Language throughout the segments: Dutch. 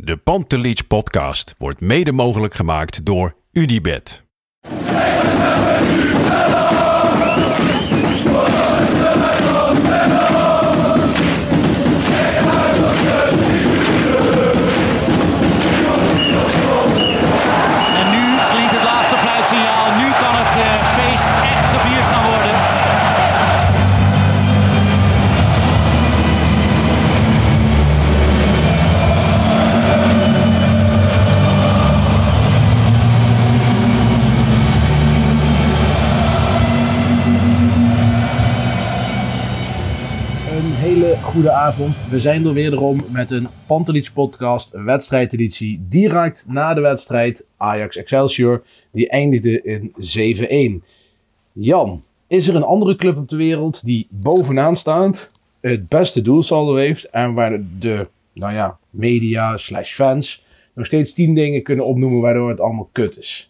De Pantelich podcast wordt mede mogelijk gemaakt door Unibed. Goede avond. We zijn er wederom met een Pantelich podcast, wedstrijdeditie. Direct na de wedstrijd Ajax Excelsior, die eindigde in 7-1. Jan, is er een andere club op de wereld die bovenaan staat, het beste doelsaldo heeft en waar de nou ja, media slash fans nog steeds tien dingen kunnen opnoemen waardoor het allemaal kut is?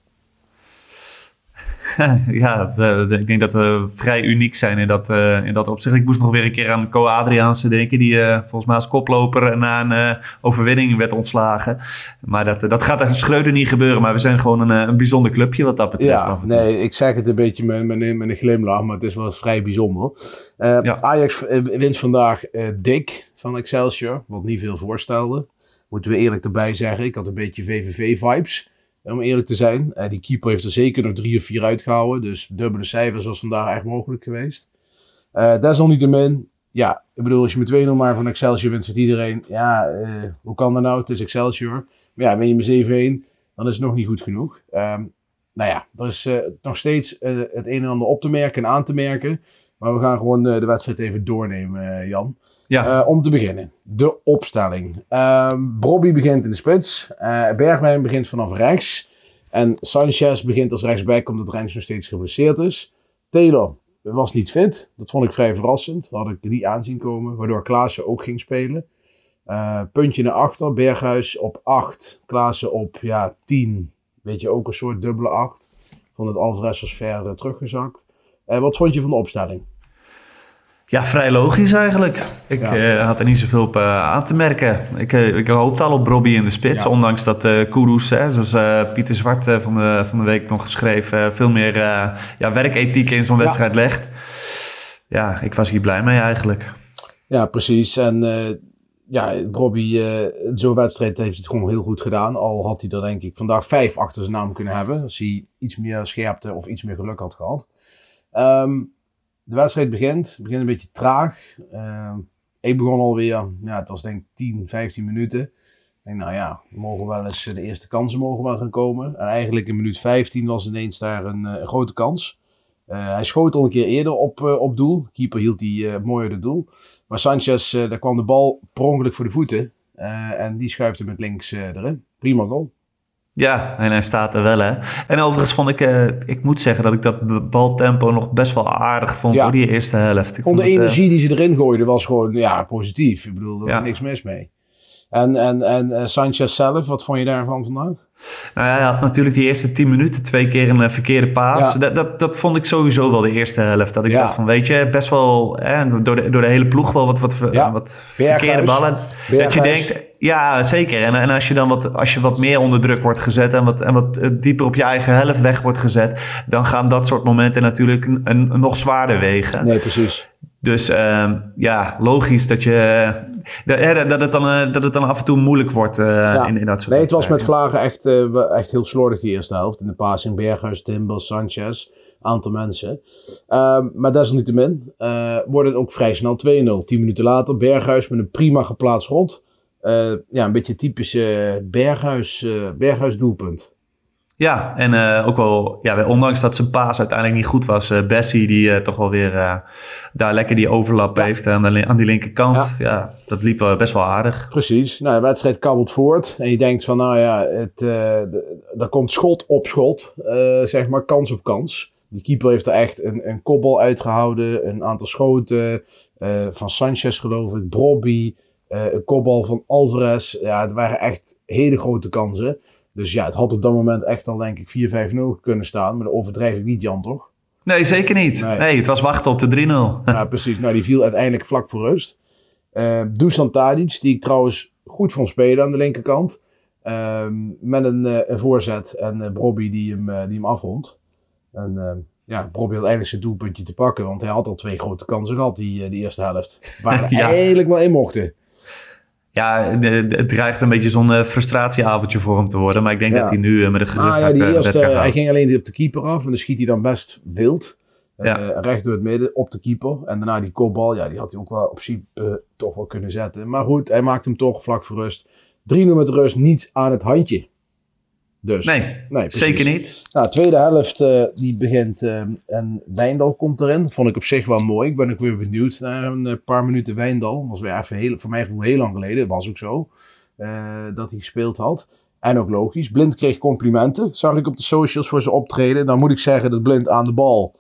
ja, dat, eh, ik denk dat we vrij uniek zijn in dat, eh, in dat opzicht. Ik moest nog weer een keer aan Co Adriaanse denken, die eh, volgens mij als koploper na een overwinning werd ontslagen. Maar dat, dat gaat aan Schreuder niet gebeuren, maar we zijn gewoon een, een bijzonder clubje wat dat betreft. Ja, nee, ik zeg het een beetje met, met, een- met een glimlach, maar het is wel vrij bijzonder. Ja. Ajax wint vandaag dik van Excelsior, wat niet veel voorstelde. Moeten we eerlijk erbij zeggen, ik had een beetje VVV-vibes, om eerlijk te zijn. Eh, die keeper heeft er zeker nog drie of vier uitgehouden, dus dubbele cijfers was vandaag echt mogelijk geweest. Eh desalniettemin, ja, ik bedoel, als je met 2-0 maar van Excelsior wint, zegt iedereen, ja, eh, hoe kan dat nou? Het is Excelsior. Maar ja, ben je met 7-1, dan is het nog niet goed genoeg. Ehm, nou ja, er is eh, nog steeds eh, het een en ander op te merken en aan te merken. Maar we gaan gewoon eh, de wedstrijd even doornemen, eh, Jan. Ja. Eh, om te beginnen, de opstelling. Ehm Bobby begint in de spits. Eh Bergwijn begint vanaf rechts. En Sanchez begint als rechtsback omdat Rens nog steeds geblesseerd is. Taylor was niet fit. Dat vond ik vrij verrassend. Dat had ik niet aanzien komen. Waardoor Klaassen ook ging spelen. Eh, puntje naar achter. Berghuis op 8. Klaassen op ja, 10. Weet je, ook een soort dubbele 8. Vond het Alvarez was verder teruggezakt. Wat vond je van de opstelling? Ja, vrij logisch eigenlijk. Ik Ja. eh, had er niet zoveel op eh, aan te merken. Ik, eh, ik hoopte al op Robbie in de spits. Ja. Ondanks dat Kudus, hè, zoals Pieter Zwart van, de, van de week nog geschreven... veel meer ja, werkethiek in zo'n Ja. wedstrijd legt. Ja, ik was hier blij mee eigenlijk. Ja, precies. En ja, Robbie, eh zo'n wedstrijd heeft het gewoon heel goed gedaan. Al had hij er denk ik vandaag vijf achter zijn naam kunnen hebben. Als hij iets meer scherpte of iets meer geluk had gehad. Ehm, de wedstrijd begint. Het begint een beetje traag. Ehm, ik begon alweer, ja, het was denk ik 10, 15 minuten. Ik denk, nou ja, mogen wel eens, de eerste kansen mogen wel gaan komen. En eigenlijk in minuut 15 was ineens daar een, eh, grote kans. Eh, hij schoot al een keer eerder op, eh, op doel. Keeper hield die eh, mooi uit het doel. Maar Sanchez, eh, daar kwam de bal per ongeluk voor de voeten. Eh, en die schuift hem met links eh, erin. Prima goal. Ja, en hij staat er wel, hè. En overigens vond ik, eh, ik moet zeggen dat ik dat baltempo nog best wel aardig vond Ja. voor die eerste helft. Ik Vond de het, eh, energie die ze erin gooiden was gewoon ja, positief. Ik bedoel, er was Ja. niks mis mee. En, en, en eh, Sanchez zelf, wat vond je daarvan vandaag? Nou ja, hij had natuurlijk die eerste 10 minuten twee keer een eh, verkeerde paas. Ja. Dat, dat, dat vond ik sowieso wel de eerste helft. Dat ik Ja. dacht van, weet je, best wel hè, door, de, door de hele ploeg wel wat, wat, Ja. wat verkeerde Berghuis. ballen. Dat je denkt, ja zeker. En, en als je dan wat, als je wat meer onder druk wordt gezet en wat, en wat eh, dieper op je eigen helft weg wordt gezet, dan gaan dat soort momenten natuurlijk een, een- nog zwaarder wegen. Nee, precies. Dus ehm, ja, logisch dat, je, dat, hè, dat, het dan, eh, dat het dan af en toe moeilijk wordt eh, Ja. in, in dat soort Nee, het was met. Vlagen echt, eh, echt heel slordig die eerste helft. In de passing Berghuis, Timber, Sanchez. Aantal mensen. Ehm, maar desalniettemin eh wordt het ook vrij snel 2-0. 10 minuten later Berghuis met een prima geplaatst rond. Eh, ja, een beetje typische Berghuis, eh, Berghuis doelpunt. Ja, en uh, ook wel, ja, ondanks dat zijn paas uiteindelijk niet goed was, uh, Bessie die uh, toch wel weer daar lekker die overlap ja. heeft aan, de, aan die linkerkant. Ja, ja dat liep best wel aardig. Precies. Nou, de wedstrijd kabbelt voort en je denkt van, nou ja, het, er komt schot op schot, zeg maar, kans op kans. Die keeper heeft er echt een, een kopbal uitgehouden, een aantal schoten van Sanchez geloof ik, Brobby, een kopbal van Alvarez. Ja, het waren echt hele grote kansen. Dus ja, het had op dat moment echt al denk ik 4-5-0 kunnen staan. Maar dat overdrijf ik niet, Jan, toch? Nee, zeker niet. Nee, het was wachten op de 3-0. ja, precies. Nou, die viel uiteindelijk vlak voor rust. Uh, Dusan Tadic, die ik trouwens goed vond spelen aan de linkerkant. Uh, met een, uh, een, voorzet en uh, Brobby die hem, die hem afrondt. En ja, Brobby had eigenlijk zijn doelpuntje te pakken. Want hij had al twee grote kansen gehad, die, die eerste helft. Waar hij ja. eigenlijk wel in mochten ja, het dreigt een beetje zo'n uh, frustratieavondje voor hem te worden. Maar ik denk dat hij nu uh, met een gerustheid ah, ja, die eerste, Hij ging alleen op de keeper af en dan schiet hij dan best wild. Ja. recht door het midden op de keeper. En daarna die kopbal, ja, die had hij ook wel op principe toch wel kunnen zetten. Maar goed, hij maakt hem toch vlak voor rust. 3-0 met rust, niet aan het handje. Dus, nee, nee zeker niet. Nou, tweede helft uh, die begint uh, en Wijndal komt erin. Vond ik op zich wel mooi. Ik ben ook weer benieuwd naar een uh, paar minuten Wijndal. Dat was weer even heel, voor mij gevoel heel lang geleden. Dat was ook zo. dat hij gespeeld had. En ook logisch. Blind kreeg complimenten. Zag ik op de socials voor zijn optreden. Dan moet ik zeggen dat Blind aan de bal.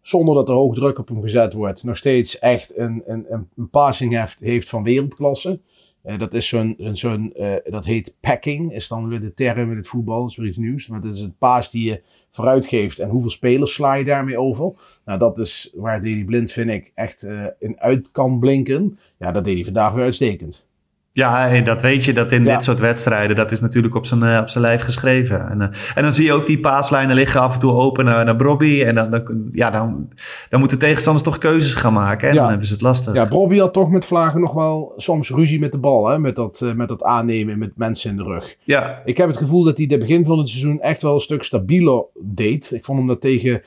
Zonder dat er hoog druk op hem gezet wordt. Nog steeds echt een, een, een passing heeft, heeft van wereldklasse. Uh, dat is zo'n, zo'n uh, dat heet packing, is dan weer de term in het voetbal, dat is weer iets nieuws. Maar dat is het paas die je vooruit geeft en hoeveel spelers sla je daarmee over. Nou, dat is waar Deli Blind, vind ik, echt uh, in uit kan blinken. Ja, dat deed hij vandaag weer uitstekend. Ja, dat weet je, dat in dit soort wedstrijden, dat is natuurlijk op zijn, uh, op zijn lijf geschreven. En, uh, en dan zie je ook die paaslijnen liggen af en toe open naar, naar Brobby. En dan, dan, ja, dan, dan moeten tegenstanders toch keuzes gaan maken. En ja. dan hebben ze het lastig. Ja, Brobby had toch met Vlagen nog wel soms ruzie met de bal. Hè? Met, dat, uh, met dat aannemen met mensen in de rug. Ja. Ik heb het gevoel dat hij de begin van het seizoen echt wel een stuk stabieler deed. Ik vond hem dat tegen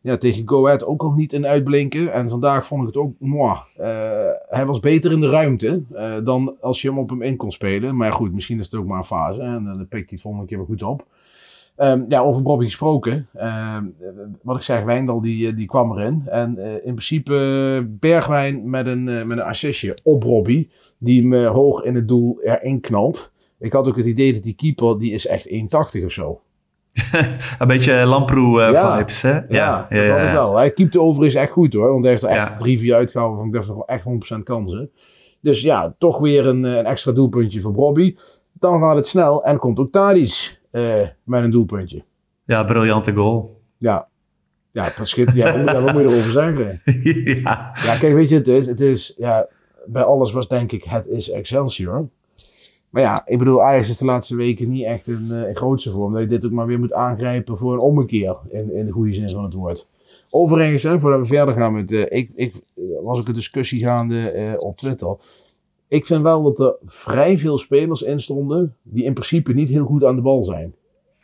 ja, tegen Go Ahead ook al niet in uitblinken. En vandaag vond ik het ook, moi, uh, hij was beter in de ruimte uh, dan als je hem op hem in kon spelen. Maar goed, misschien is het ook maar een fase. En dan pikt hij het volgende keer weer goed op. Um, ja, over Bobby gesproken. Uh, wat ik zeg, Wijndal die, die kwam erin. En in principe Bergwijn met een, met een assistje op Bobby. Die hem hoog in het doel erin knalt. Ik had ook het idee dat die keeper, die is echt 1,80 of zo. Een beetje Lamproe-vibes, hè? Ja, ja, ja, ja, ja. wel. Hij keepte overigens echt goed, hoor. Want hij heeft er echt drie, vier uitgehouden. Van, ik dacht nog echt 100% kansen. Dus ja, toch weer een, een extra doelpuntje voor Bobby. Dan gaat het snel en komt ook Thadis uh, met een doelpuntje. Ja, briljante goal. Ja, ja, verschiet, ja, wat, wat moet je erover zeggen? ja. ja, kijk, weet je, het is, het is ja, bij alles was denk ik, het is Excelsior. Maar ja, ik bedoel, Ajax is de laatste weken niet echt in, in grootste vorm. Dat je dit ook maar weer moet aangrijpen voor een ommekeer. In, in de goede zin van het woord. Overigens, hè, voordat we verder gaan met... Uh, ik, ik, was ook een discussie gaande uh, op Twitter. Ik vind wel dat er vrij veel spelers in stonden... die in principe niet heel goed aan de bal zijn.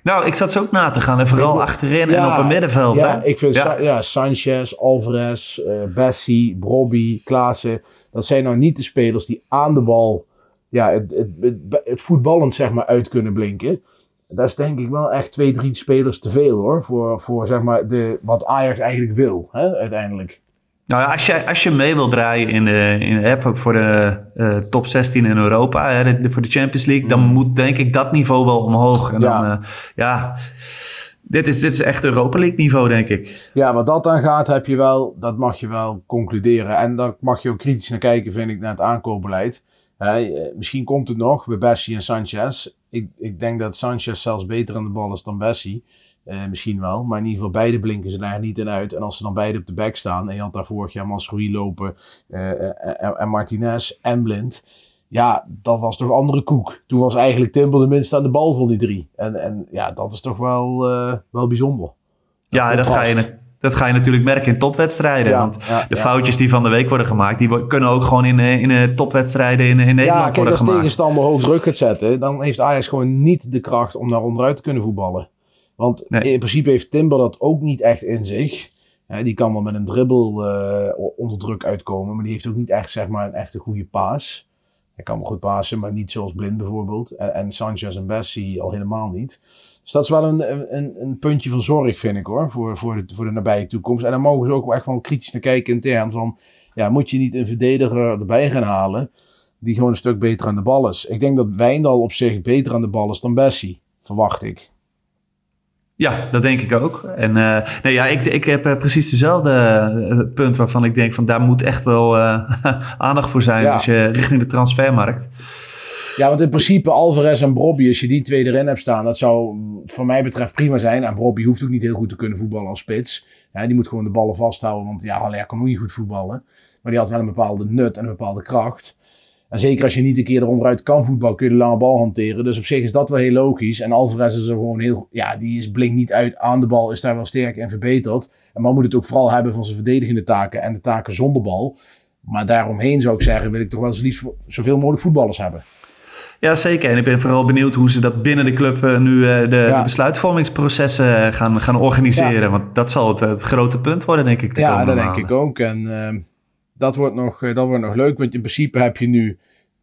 Nou, ik zat ze ook na te gaan. En vooral achterin en op het middenveld. Ja, hè? ik vind ja. ja Sanchez, Alvarez, uh, Bessie, Brobby, Klaassen... dat zijn nou niet de spelers die aan de bal ja, het, het, het, voetballend zeg maar uit kunnen blinken. Dat is denk ik wel echt twee, drie spelers te veel hoor. Voor, voor zeg maar de, wat Ajax eigenlijk wil hè, uiteindelijk. Nou ja, als je, als je mee wil draaien in de, in, voor de uh, top 16 in Europa, hè, de, voor de Champions League, dan mm. moet denk ik dat niveau wel omhoog. En ja. Dan, uh, ja, dit is, dit is echt Europa League niveau, denk ik. Ja, wat dat dan gaat, heb je wel, dat mag je wel concluderen. En daar mag je ook kritisch naar kijken, vind ik, naar het aankoopbeleid. Uh, misschien komt het nog bij Bessie en Sanchez. Ik, ik denk dat Sanchez zelfs beter aan de bal is dan Bessie. Uh, misschien wel, maar in ieder geval beide blinken ze daar niet in uit. En als ze dan beide op de back staan en je had daar vorig jaar Masroei lopen uh, en, en, Martinez en Blind. Ja, dat was toch andere koek. Toen was eigenlijk Timber de minste aan de bal van die drie. En, en ja, dat is toch wel, wel bijzonder. Dat ja, dat ga je dat ga je natuurlijk merken in topwedstrijden. want de foutjes die van de week worden gemaakt, die kunnen ook gewoon in, eh, in eh, topwedstrijden in, in Nederland ja, kijk, worden gemaakt. als tegenstander hoog druk gaat zetten, dan heeft Ajax gewoon niet de kracht om naar onderuit te kunnen voetballen. Want in principe heeft Timber dat ook niet echt in zich. die kan wel met een dribbel uh, onder druk uitkomen, maar die heeft ook niet echt zeg maar, een echte goede paas. Hij kan wel goed pasen, maar niet zoals Blind bijvoorbeeld. En, en Sanchez en Bessie al helemaal niet. Dus dat is wel een, een, een puntje van zorg, vind ik hoor, voor, voor, de, voor de nabije toekomst. En daar mogen ze ook echt wel kritisch naar kijken intern van, ja, moet je niet een verdediger erbij gaan halen die gewoon een stuk beter aan de bal is. Ik denk dat Wijndal op zich beter aan de bal is dan Bessie, verwacht ik. Ja, dat denk ik ook. En uh, nee, ja, ik, ik heb uh, precies dezelfde uh, punt waarvan ik denk van daar moet echt wel aandacht voor zijn Ja. als je richting de transfermarkt. Ja, want in principe Alvarez en Brobby, als je die twee erin hebt staan, dat zou voor mij betreft prima zijn. En Brobby hoeft ook niet heel goed te kunnen voetballen als spits. Ja, die moet gewoon de ballen vasthouden, want ja, Haller kan ook niet goed voetballen. Maar die had wel een bepaalde nut en een bepaalde kracht. En zeker als je niet een keer eronderuit kan voetballen, kun je de lange bal hanteren. Dus op zich is dat wel heel logisch. En Alvarez is er gewoon heel, ja, die is blinkt niet uit aan de bal, is daar wel sterk en verbeterd. En man moet het ook vooral hebben van zijn verdedigende taken en de taken zonder bal. Maar daaromheen zou ik zeggen, wil ik toch wel eens liefst zoveel mogelijk voetballers hebben. Ja, zeker. En ik ben vooral benieuwd hoe ze dat binnen de club uh, nu uh, de, de besluitvormingsprocessen gaan, gaan organiseren. Want dat zal het, het grote punt worden, denk ik. De Ja, dat denk ik ook. En ehm, dat, wordt nog, eh, dat wordt nog leuk, want in principe heb je nu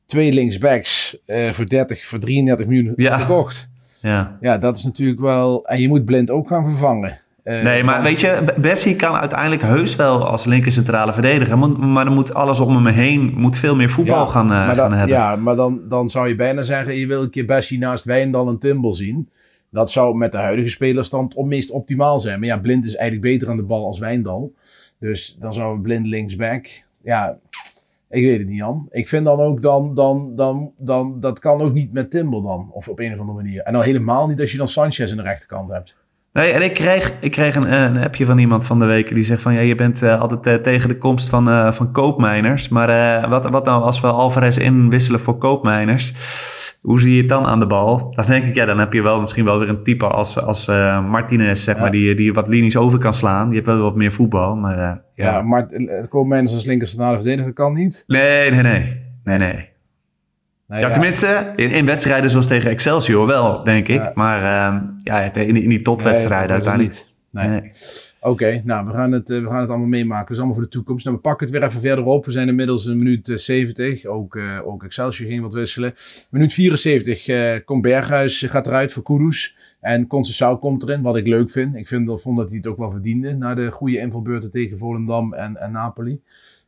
twee linksbacks eh, voor, 30, voor 33 miljoen Ja. gekocht. Ja. Ja, dat is natuurlijk wel... En je moet Blind ook gaan vervangen. Eh, Nee, maar weet je, Bessie kan uiteindelijk heus wel als linker centrale verdediger. Maar, maar dan moet alles om hem heen moet veel meer voetbal Ja, gaan, eh, gaan hebben. Ja, maar dan, dan zou je bijna zeggen, je wil een keer Bessie naast Wijndal en Timbel zien. Dat zou met de huidige spelerstand op meest optimaal zijn. Maar ja, Blind is eigenlijk beter aan de bal als Wijndal. Dus dan zou Blind linksback. Ja, ik weet het niet, Jan. Ik vind dan ook dan, dan, dan, dan, dat kan ook niet met Timbel dan. Of op een of andere manier. En dan helemaal niet als je dan Sanchez aan de rechterkant hebt. Nee, en ik kreeg, ik kreeg een, een appje van iemand van de week die zegt van... ja, je bent eh, altijd eh, tegen de komst van, eh, van koopmijners. Maar wat, wat nou als we Alvarez inwisselen voor koopmijners? Hoe zie je het dan aan de bal? Dan denk ik, ja, dan heb je wel misschien wel weer een type als, als Martinez, zeg Ja. maar... Die, die wat linies over kan slaan. Die heeft wel wat meer voetbal, maar Ja, ja. maar mensen als linker centrale verdediger kan niet. Nee, nee, nee. Nee, nee. Nee, Ja, tenminste, in, in wedstrijden zoals tegen Excelsior wel, denk ik. Ja. Maar eh, ja, in, die- in die topwedstrijden Nee, uiteindelijk. niet. Nee. Nee. Oké, nou, we gaan, het, eh, we gaan het allemaal meemaken. Dat is allemaal voor de toekomst. Nou, we pakken het weer even verder op. We zijn inmiddels een minuut eh, 70. Ook, eh, ook Excelsior ging wat wisselen. Minuut 74 eh, komt Berghuis, eh, gaat eruit voor Kudus. En Conceição komt erin, wat ik leuk vind. Ik vind, dat- vond dat hij het ook wel verdiende. Na de goede invalbeurten tegen Volendam en, en Napoli.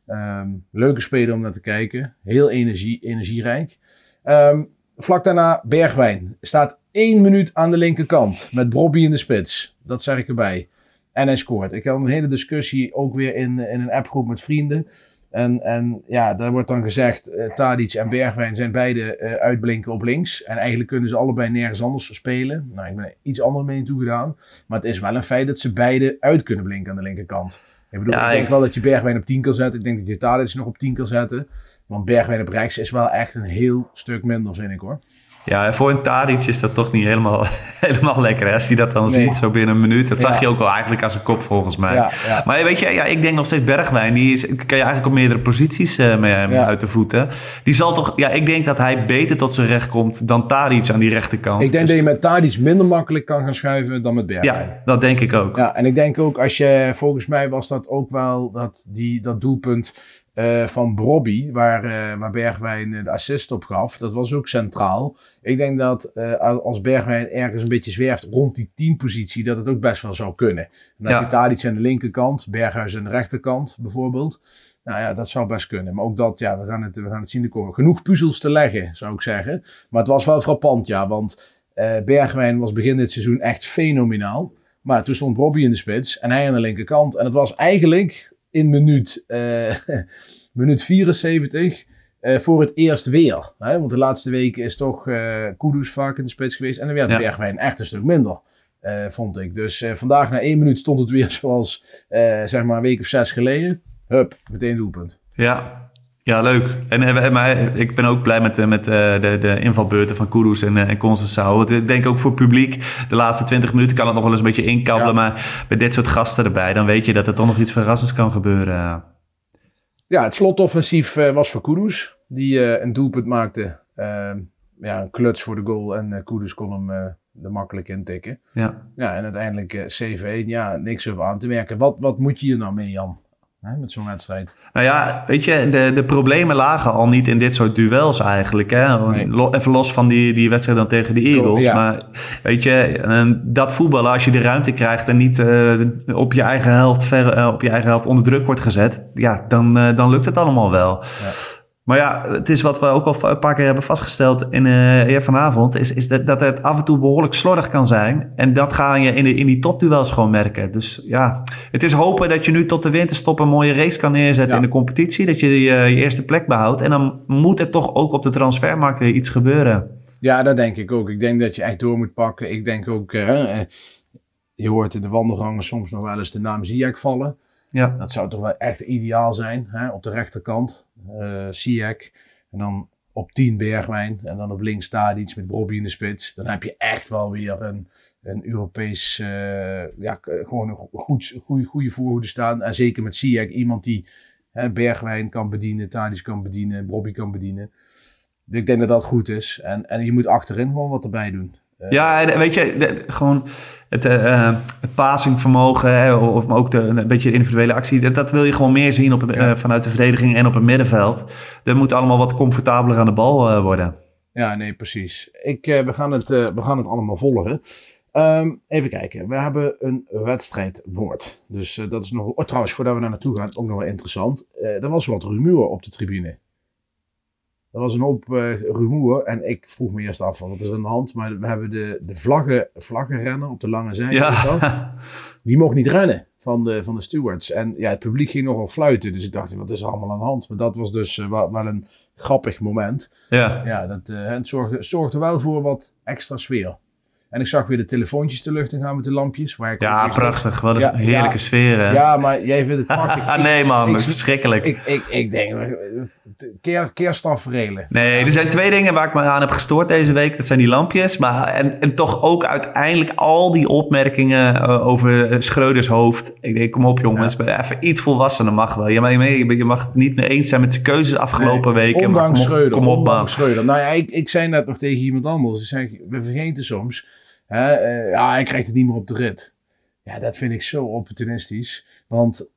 Ehm, leuke speler om naar te kijken. Heel energie, energierijk. Ehm, vlak daarna Bergwijn. Staat één minuut aan de linkerkant. Met Brobby in de spits. Dat zeg ik erbij. En hij scoort. Ik had een hele discussie ook weer in, in een appgroep met vrienden. En, en ja, daar wordt dan gezegd, eh Tadic en Bergwijn zijn beide eh, uitblinken op links. En eigenlijk kunnen ze allebei nergens anders spelen. Nou, ik ben er iets andere mening toegedaan. Maar het is wel een feit dat ze beide uit kunnen blinken aan de linkerkant. Ik bedoel, Ja, ik denk wel dat je Bergwijn op 10 kan zetten. Ik denk dat je Tadic nog op 10 kan zetten. Want Bergwijn op rechts is wel echt een heel stuk minder, vind ik hoor. Ja, voor een Tadic is dat toch niet helemaal, helemaal lekker. Hè? Als je dat dan Nee. ziet, zo binnen een minuut. Dat zag je ook wel eigenlijk als een kop volgens mij. Ja, ja. Maar weet je, ja, ik denk nog steeds Bergwijn. Die is, kan je eigenlijk op meerdere posities eh, mee, uit de voeten. Die zal toch, ja, ik denk dat hij beter tot zijn recht komt dan Tadic aan die rechterkant. Ik denk Dus- dat je met Tadic minder makkelijk kan gaan schuiven dan met Bergwijn. Ja, dat denk ik ook. Ja, en ik denk ook als je, volgens mij was dat ook wel dat, die, dat doelpunt eh, van Brobby, waar, eh, waar Bergwijn eh, de assist op gaf, dat was ook centraal. Ik denk dat als Bergwijn ergens een beetje zwerft rond die 10 positie, dat het ook best wel zou kunnen. En dan Ja. heb je Tadic aan de linkerkant, Berghuis aan de rechterkant bijvoorbeeld. Nou ja, dat zou best kunnen. Maar ook dat, ja, we gaan het, we gaan het zien de komen. Genoeg puzzels te leggen, zou ik zeggen. Maar het was wel frappant, ja, want Bergwijn was begin dit seizoen echt fenomenaal. Maar toen stond Robbie in de spits en hij aan de linkerkant. En het was eigenlijk in minuut, eh, minuut 74 eh, voor het eerst weer. Hè? Want de laatste weken is toch eh Kudus vaak in de spits geweest. En dan werd Ja. Bergwijn echt een stuk minder, vond ik. Dus vandaag na één minuut stond het weer zoals zeg maar een week of zes geleden. Hup, meteen doelpunt. Ja, ja leuk. En, eh, maar ik ben ook blij met, eh, met eh, de, de invalbeurten van Kudus en, eh. Het- Ik denk ook voor het publiek, de laatste 20 minuten kan het nog wel eens een beetje inkabbelen. Ja. Maar met dit soort gasten erbij, dan weet je dat er toch nog iets verrassends kan gebeuren. Ja, het slotoffensief eh, was voor Kudus. Die eh, een doelpunt maakte. Eh, ja, een kluts voor de goal. En eh Kudus kon hem eh er makkelijk intikken. Ja. Ja, en uiteindelijk eh, CV. Ja, niks op aan te merken. Wat, wat moet je hier nou mee, Jan? Hè, met zo'n wedstrijd. Nou ja, weet je, de, de problemen lagen al niet in dit soort duels eigenlijk. Hè? Nee. Lo- Even los van die, die wedstrijd dan tegen de Eagles. Ja. Maar weet je, dat voetballen, als je de ruimte krijgt en niet eh, op, je eigen helft ver, eh, op je eigen helft onder druk wordt gezet, ja, dan, eh, dan lukt het allemaal wel. Maar ja, het is wat we ook al een paar keer hebben vastgesteld in, eh eer vanavond, is, is dat, dat het af en toe behoorlijk slordig kan zijn. En dat ga je in, de, in die topduels gewoon merken. Dus ja, het is hopen dat je nu tot de winterstop een mooie race kan neerzetten Ja. in de competitie. Dat je je, je eerste plek behoudt. En dan moet er toch ook op de transfermarkt weer iets gebeuren. Ja, dat denk ik ook. Ik denk dat je echt door moet pakken. Ik denk ook, eh, eh, je hoort in de wandelgangen soms nog wel eens de naam Ziyech vallen. Ja, Dat zou toch wel echt ideaal zijn, hè? op de rechterkant. Eh Ziyech. En dan op 10 Bergwijn. En dan op links Tadic met Bobby in de spits. Dan heb je echt wel weer een, een Europees, eh, ja, gewoon een go- goed, goede, goede voorhoede staan. En zeker met Ziyech, iemand die hè, Bergwijn kan bedienen, Tadic kan bedienen, Bobby kan bedienen. Dus ik denk dat dat goed is. En, en je moet achterin gewoon wat erbij doen. Eh, ja en weet je, de- gewoon het, eh, het passingvermogen, hè, of ook de, een beetje individuele actie, dat, dat wil je gewoon meer zien op, Ja. vanuit de verdediging en op het middenveld. Dat moet allemaal wat comfortabeler aan de bal worden. Ja, nee, precies. Ik, we, gaan het, we gaan het allemaal volgen. Ehm, even kijken. We hebben een wedstrijdwoord. Dus dat is nog... Oh, trouwens, voordat we daar naartoe gaan, ook nog wel interessant. Er was wat rumoer op de tribune. Er was een hoop eh rumoer. En ik vroeg me eerst af, wat is er aan de hand? Maar we hebben de, de vlaggen, vlaggenrenner op de lange zijde. Ja, Die mocht niet rennen van de, van de stewards. En ja, het publiek ging nogal fluiten. Dus ik dacht, wat is er allemaal aan de hand? Maar dat was dus eh, wel, wel een grappig moment. ja. Ja, dat eh, het zorgde, zorgde wel voor wat extra sfeer. En ik zag weer de telefoontjes de lucht in gaan met de lampjes. Waar ik ja prachtig. Wat een Ja, heerlijke ja. sfeer. hè? Ja, maar jij vindt het prachtig. Ah, nee man, ik- verschrikkelijk. Ik, ik, ik denk, keer. Nee, er zijn twee dingen waar ik me aan heb gestoord deze week. Dat zijn die lampjes. Maar, en, en toch ook uiteindelijk al die opmerkingen eh, over Schreuders hoofd. Ik denk, kom op jongens, even iets volwassener mag wel. Je, mag- je, je mag het niet mee eens zijn met zijn keuzes afgelopen Nee, weken. maar kom op, Schreuder. Kom op man. Schreuder. Nou ja, ik, ik zei net nog tegen iemand anders. Ik zeg, we vergeten soms. Hè, eh, ja, hij krijgt het niet meer op de rit. Ja, dat vind ik zo opportunistisch. Want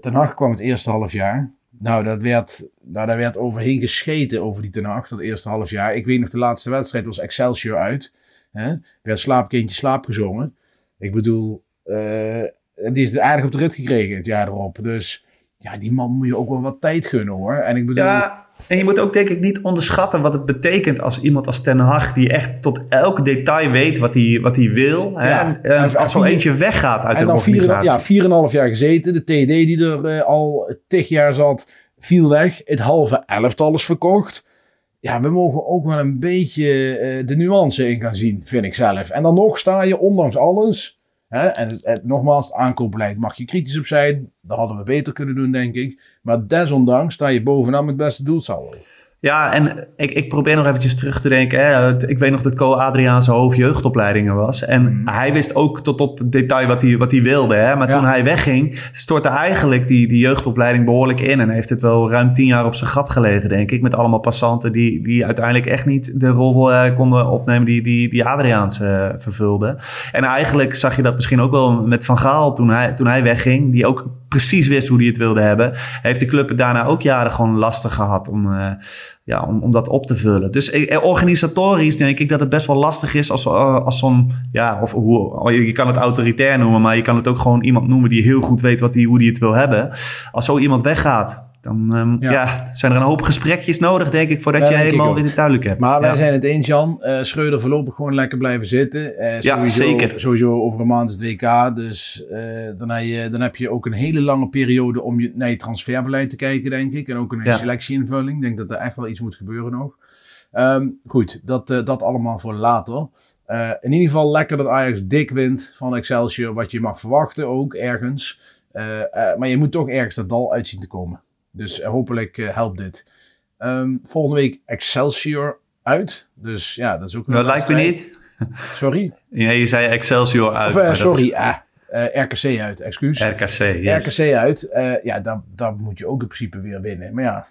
Hag kwam het eerste half jaar. Nou, dat werd, nou, daar werd overheen gescheten over die Ten Hag, dat eerste half jaar. Ik weet nog, de laatste wedstrijd was Excelsior uit. Hè? Er werd slaapkindje slaap gezongen. Ik bedoel, eh, die is aardig op de rit gekregen het jaar erop. Dus ja, die man moet je ook wel wat tijd gunnen hoor. En ik bedoel, Ja, en je moet ook denk ik niet onderschatten wat het betekent als iemand als Ten Hag... die echt tot elk detail weet wat hij, wat hij wil. Hè? Ja. En, En als zo eentje weggaat uit en de vier, organisatie. ja, vier en een half jaar gezeten. De TD die er eh, al tig jaar zat, viel weg. Het halve elftal is verkocht. Ja, we mogen ook wel een beetje eh, de nuance in gaan zien, vind ik zelf. En dan nog sta je, ondanks alles... En het- nogmaals, aankoopbeleid mag je kritisch op zijn. Dat hadden we beter kunnen doen, denk ik. Maar desondanks sta je bovenaan met beste doelsaldo. Ja, en ik, ik probeer nog eventjes terug te denken. Hè. Ik weet nog dat Co Adriaan zijn hoofd jeugdopleidingen was. En Mhm. hij wist ook tot op het detail wat hij, wat hij wilde. Hè. Maar Ja. toen hij wegging, stortte eigenlijk die, die jeugdopleiding behoorlijk in. En heeft het wel ruim tien jaar op zijn gat gelegen, denk ik. Met allemaal passanten die, die uiteindelijk echt niet de rol eh, konden opnemen die, die, die Adriaans eh, vervulde. En eigenlijk zag je dat misschien ook wel met Van Gaal toen hij, toen hij wegging. Die ook precies wist hoe hij het wilde hebben. Heeft de club het daarna ook jaren gewoon lastig gehad om, eh, ja, om, om dat op te vullen. Dus eh, organisatorisch denk ik dat het best wel lastig is als, eh, als zo'n, ja, of hoe, je kan het autoritair noemen, maar je kan het ook gewoon iemand noemen die heel goed weet wat die, hoe die het wil hebben. Als zo iemand weggaat, dan ehm, Ja. ja. zijn er een hoop gesprekjes nodig, denk ik, voordat Ja, je helemaal weer duidelijk hebt. Maar wij Ja. zijn het eens, Jan. Eh Schreuder voorlopig gewoon lekker blijven zitten. Eh, Ja, sowieso, zeker. Sowieso over een maand is het WK. Dus eh, dan, heb je, dan heb je ook een hele lange periode om je, naar je transferbeleid te kijken, denk ik. En ook Ja. selectieinvulling. Ik denk dat er echt wel iets moet gebeuren nog. Ehm, goed, dat, dat allemaal voor later. In ieder geval lekker dat Ajax dik wint van Excelsior. Wat je mag verwachten ook ergens. Maar je moet toch ergens dat dal uit zien te komen. Dus eh, hopelijk eh, helpt dit. Ehm, volgende week Excelsior uit. Dus ja, dat is ook een Dat lijkt me niet. Sorry. Ja, je zei Excelsior uit. Of, eh, sorry, ah, RKC uit, excuus. RKC, yes. RKC uit. Ja, daar, daar moet je ook in principe weer winnen. Maar ja,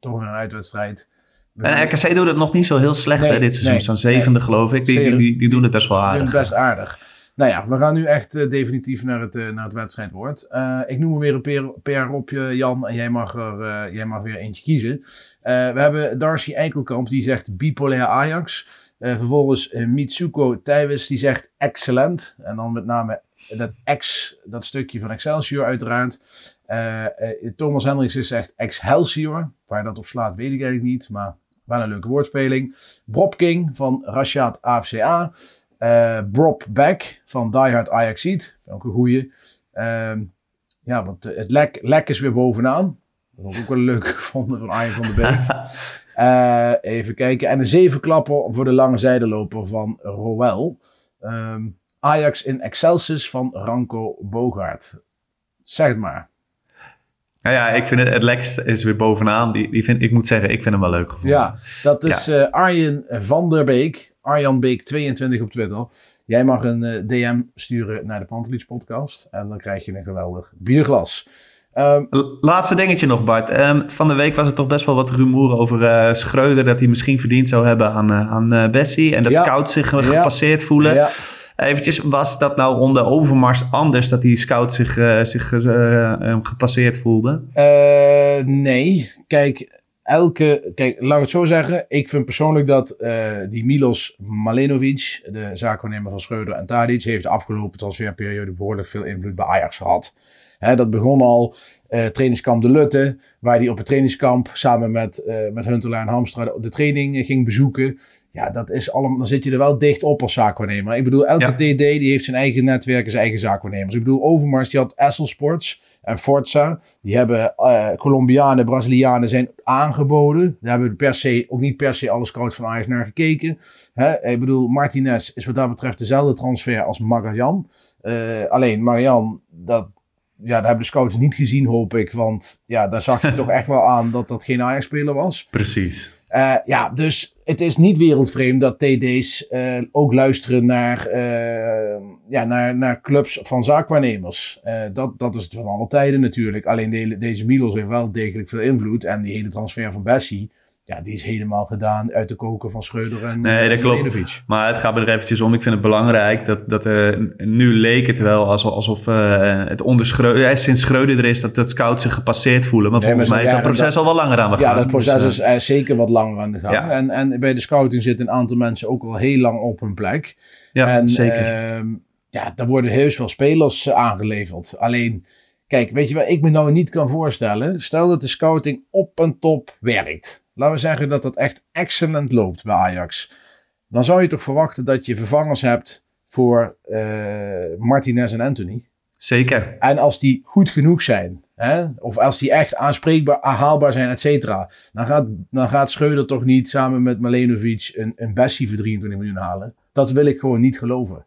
toch weer een uitwedstrijd. We En RKC doet het nog niet zo heel slecht Nee, hè, dit seizoen. nee, Zo'n zevende geloof ik. Die, die, die, die doen het best wel doen het aardig. best aardig. Nou ja, we gaan nu echt uh, definitief naar het, uh, naar het wedstrijdwoord. Uh, ik noem er weer een PR op je, Jan, en jij mag er jij mag weer eentje kiezen. we hebben Darcy Eikelkamp, die zegt bipolair Ajax. vervolgens Mitsuko Tijwis, die zegt excellent. En dan met name dat X, dat stukje van Excelsior uiteraard. Thomas Hendricks zegt Excelsior. Waar dat op slaat, weet ik eigenlijk niet, maar wel een leuke woordspeling. Bob King van Rashad AFCA. Uh, Brob Beck van Die Hard Ajax Seed. Ook een goeie. Uh, ja, want het lek, lek is weer bovenaan. Dat was ook wel leuk gevonden van Arjen van der Beek. uh, even kijken. En een zeven klapper voor de lange zijdeloper van Roel. Um, Ajax in Excelsis van Ranko Bogaert. Zeg het maar. Nou ja, ik vind het, het Lex is weer bovenaan. Die, die vind, ik moet zeggen, ik vind hem wel leuk gevonden. Ja, dat is ja. Uh, Arjen van der Beek. Arjan Beek 22 op Twitter. Jij mag een uh, DM sturen naar de Pantelich podcast. En dan krijg je een geweldig bierglas. Um, Laatste dingetje nog, Bart. Um, van de week was er toch best wel wat rumoer over uh, Schreuder. Dat hij misschien verdiend zou hebben aan, aan Bessie. En dat ja. scouts zich gepasseerd voelen. Ja. Eventjes, was dat nou onder Overmars anders dat die scout zich, zich gepasseerd voelde? nee. Kijk, elke. Kijk, laat ik het zo zeggen. Ik vind persoonlijk dat die Milos Malenovic, de zaakwaarnemer van Schreuder en Tadic, heeft de afgelopen transferperiode behoorlijk veel invloed bij Ajax gehad. Dat begon al uh, trainingskamp De Lutte, waar hij op het trainingskamp samen met, uh, met Huntelaar en Hamstra de training ging bezoeken. Ja, dat is allemaal, dan zit je er wel dicht op als zaakwaarnemer. Ik bedoel, elke ja. TD die heeft zijn eigen netwerk en zijn eigen zaakwaarnemers. Ik bedoel, Overmars die had Essel Sports en Forza. Die hebben uh, Colombianen, Brazilianen zijn aangeboden. Daar hebben we per se, ook niet per se alle scouts van Ajax naar gekeken. Hè? Ik bedoel, Martinez is wat dat betreft dezelfde transfer als Magajan. Uh, alleen Marian, dat, ja, dat hebben de scouts niet gezien, hoop ik. Want ja, daar zag je toch echt wel aan dat dat geen Ajax-speler was. Precies. Uh, ja, dus het is niet wereldvreemd dat TD's uh, ook luisteren naar, uh, ja, naar, naar clubs van zaakwaarnemers. dat, dat is het van alle tijden natuurlijk. Alleen de, deze Milos heeft wel degelijk veel invloed. En die hele transfer van Bessie, ja, die is helemaal gedaan uit de koken van Schreuder en Nee, dat klopt. Lenovic. Maar het gaat me er eventjes om. Ik vind het belangrijk dat, dat uh, nu leek het wel alsof, alsof uh, het onder Schreuder, sinds Schreuder er is, dat, dat scouts zich gepasseerd voelen. Maar nee, volgens mij is dat proces dat, al wel langer aan de gang. Ja, dat proces dus, uh, is zeker wat langer aan de gang. Ja. En, en bij de scouting zitten een aantal mensen ook al heel lang op hun plek. Ja, en, zeker. Ehm, ja, daar worden heus wel spelers aangeleverd. Alleen, kijk, weet je wat ik me nou niet kan voorstellen? Stel dat de scouting op een top werkt laten we zeggen dat dat echt excellent loopt bij Ajax. Dan zou je toch verwachten dat je vervangers hebt voor uh, Martinez en Anthony. Zeker. En als die goed genoeg zijn, hè, of als die echt aanspreekbaar, haalbaar zijn, et cetera, dan gaat, dan gaat Schreuder toch niet samen met Malenovic een, een Bessie voor 23 miljoen halen. Dat wil ik gewoon niet geloven.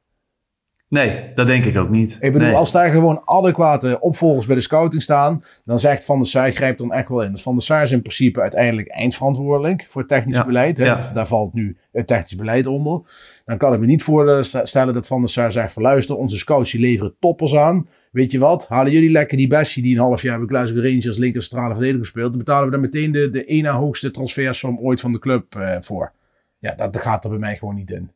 Nee, dat denk ik ook niet. Ik bedoel, nee. als daar gewoon adequate opvolgers bij de scouting staan, dan zegt Van der Sar, grijpt dan echt wel in. Dus Van der Sar is in principe uiteindelijk eindverantwoordelijk voor het technisch Ja, beleid. Hè? ja. Daar valt nu het technisch beleid onder. Dan kan ik me niet voorstellen dat Van der Sar zegt van luister, onze scouts die leveren toppers aan. Weet je wat, halen jullie lekker die Bessie die een half jaar bij Glasgow Rangers linker centrale verdediger speelt. Dan betalen we daar meteen de, de ene hoogste transfersom ooit van de club eh, voor. Ja, dat gaat er bij mij gewoon niet in.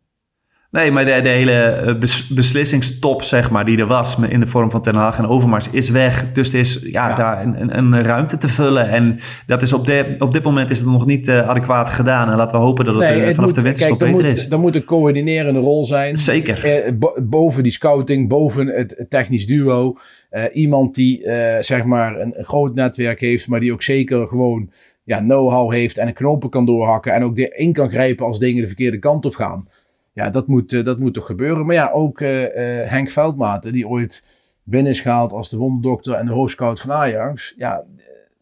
Nee, maar de, de hele eh, bes- beslissingstop, zeg maar, die er was in de vorm van Ten Haag en Overmars, is weg. Dus er is ja, Ja. daar een, een, een ruimte te vullen. En dat is op, de, op dit moment is het nog niet eh, adequaat gedaan. En laten we hopen dat het, eh, het vanaf moet- de winterstop er beter moet, is. Er moet een coördinerende rol zijn. Zeker. Eh, bo- boven die scouting, boven het, technisch duo. Iemand die zeg maar een, een groot netwerk heeft, maar die ook zeker gewoon ja, know-how heeft en een knopen kan doorhakken. En ook erin kan grijpen als dingen de verkeerde kant op gaan. Ja, dat moet, eh, dat moet toch gebeuren. Maar ja, ook eh, eh, Henk Veldmaten, die ooit binnen is gehaald als de wonderdokter en de hoofdscout van Ajax. Ja,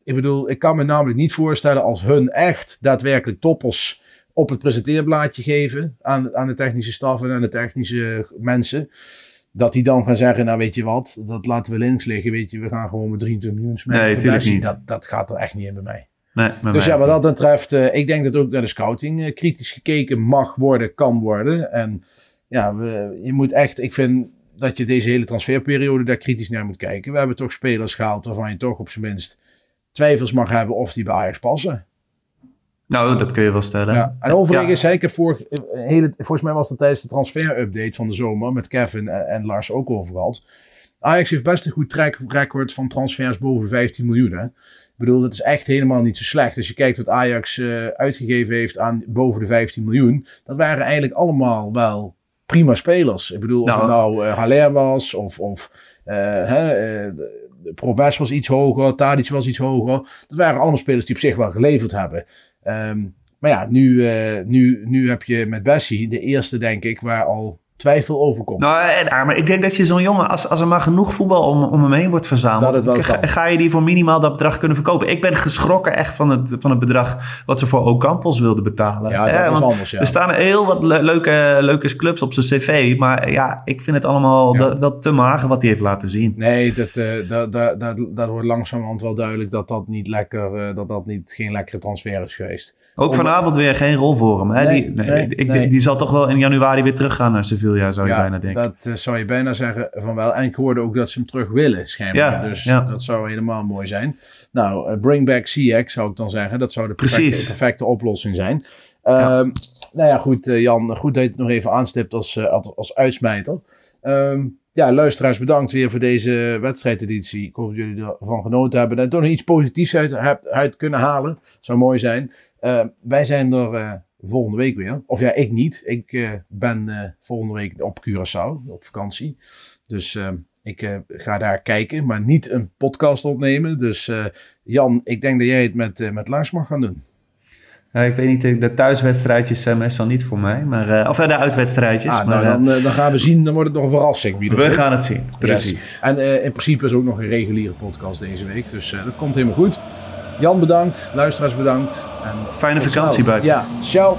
ik bedoel, ik kan me namelijk niet voorstellen als hun echt daadwerkelijk toppers op het presenteerblaadje geven aan, aan de technische staf en aan de technische mensen. Dat die dan gaan zeggen, nou weet je wat, dat laten we links liggen. Weet je, we gaan gewoon met 23 miljoen smijten. Nee, voor tuurlijk Messi. niet. Dat, dat gaat er echt niet in bij mij. Nee, Dus ja, wat dat betreft, eh, ik denk dat ook naar de scouting eh, kritisch gekeken mag worden, kan worden. En ja, we, je moet echt, ik vind dat je deze hele transferperiode daar kritisch naar moet kijken. We hebben toch spelers gehaald waarvan je toch op zijn minst twijfels mag hebben of die bij Ajax passen. Nou, dat kun je wel stellen. Ja. En overigens, ja. ik heb vorig, hele, volgens mij was dat tijdens de transfer-update van de zomer met Kevin en, en Lars ook over gehad. Ajax heeft best een goed track record van transfers boven 15 miljoen. Hè? Ik bedoel, dat is echt helemaal niet zo slecht. Als je kijkt wat Ajax uh, uitgegeven heeft aan boven de 15 miljoen. Dat waren eigenlijk allemaal wel prima spelers. Ik bedoel, nou, of het nou uh, Haller was of, of uh, hè, Probes was iets hoger, Tadic was iets hoger. Dat waren allemaal spelers die op zich wel geleverd hebben. Um, maar ja, nu, nu, nu heb je met Bessie de eerste, denk ik, waar al twijfel overkomt. Nou, en, maar ik denk dat je zo'n jongen, als, als er maar genoeg voetbal om, om hem heen wordt verzameld, ga, ga, je die voor minimaal dat bedrag kunnen verkopen. Ik ben geschrokken echt van het, van het bedrag wat ze voor Ocampos wilden betalen. Ja, dat is anders, ja. Er staan heel wat leuke, leuke clubs op zijn cv, maar ja, ik vind het allemaal ja. dat, te mager wat hij heeft laten zien. Nee, dat, uh, dat, dat, dat, dat wordt langzamerhand wel duidelijk dat dat niet lekker, uh, dat dat niet, geen lekkere transfer is geweest. Ook vanavond weer geen rol voor hem. Hè? Nee, die, nee, nee, ik, nee. die zal toch wel in januari weer teruggaan naar Sevilla, zou je ja, bijna denken. Dat uh, zou je bijna zeggen van wel. En ik hoorde ook dat ze hem terug willen, schijnbaar. Ja, dus ja. dat zou helemaal mooi zijn. Nou, uh, bring back CX zou ik dan zeggen. Dat zou de perfecte, perfecte oplossing zijn. Ja. Um, nou ja, goed uh, Jan. Goed dat je het nog even aanstipt als, als, als uitsmijter. Um, ja, luisteraars, bedankt weer voor deze wedstrijdeditie. Ik hoop dat jullie ervan genoten hebben. En toch nog iets positiefs uit, uit kunnen halen. Zou mooi zijn. Uh, wij zijn er volgende week weer. Of ja, ik niet. Ik uh, ben volgende week op Curaçao, op vakantie. Dus ik ga daar kijken, maar niet een podcast opnemen. Dus Jan, ik denk dat jij het met, met Lars mag gaan doen. Ja, ik weet niet, de thuiswedstrijdjes zijn meestal niet voor mij. Maar, of de uitwedstrijdjes. Ah, maar, nou, dan, dan, gaan we zien, dan wordt het nog een verrassing. Wie we gaan het zien, precies. Yes. En in principe is ook nog een reguliere podcast deze week. Dus dat komt helemaal goed. Jan bedankt, luisteraars bedankt. En Fijne vakantie buiten. Ja, ciao.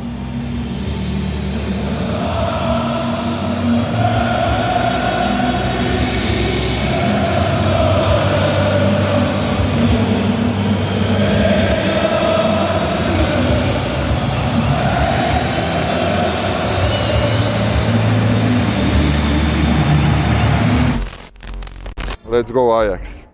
Let's go Ajax.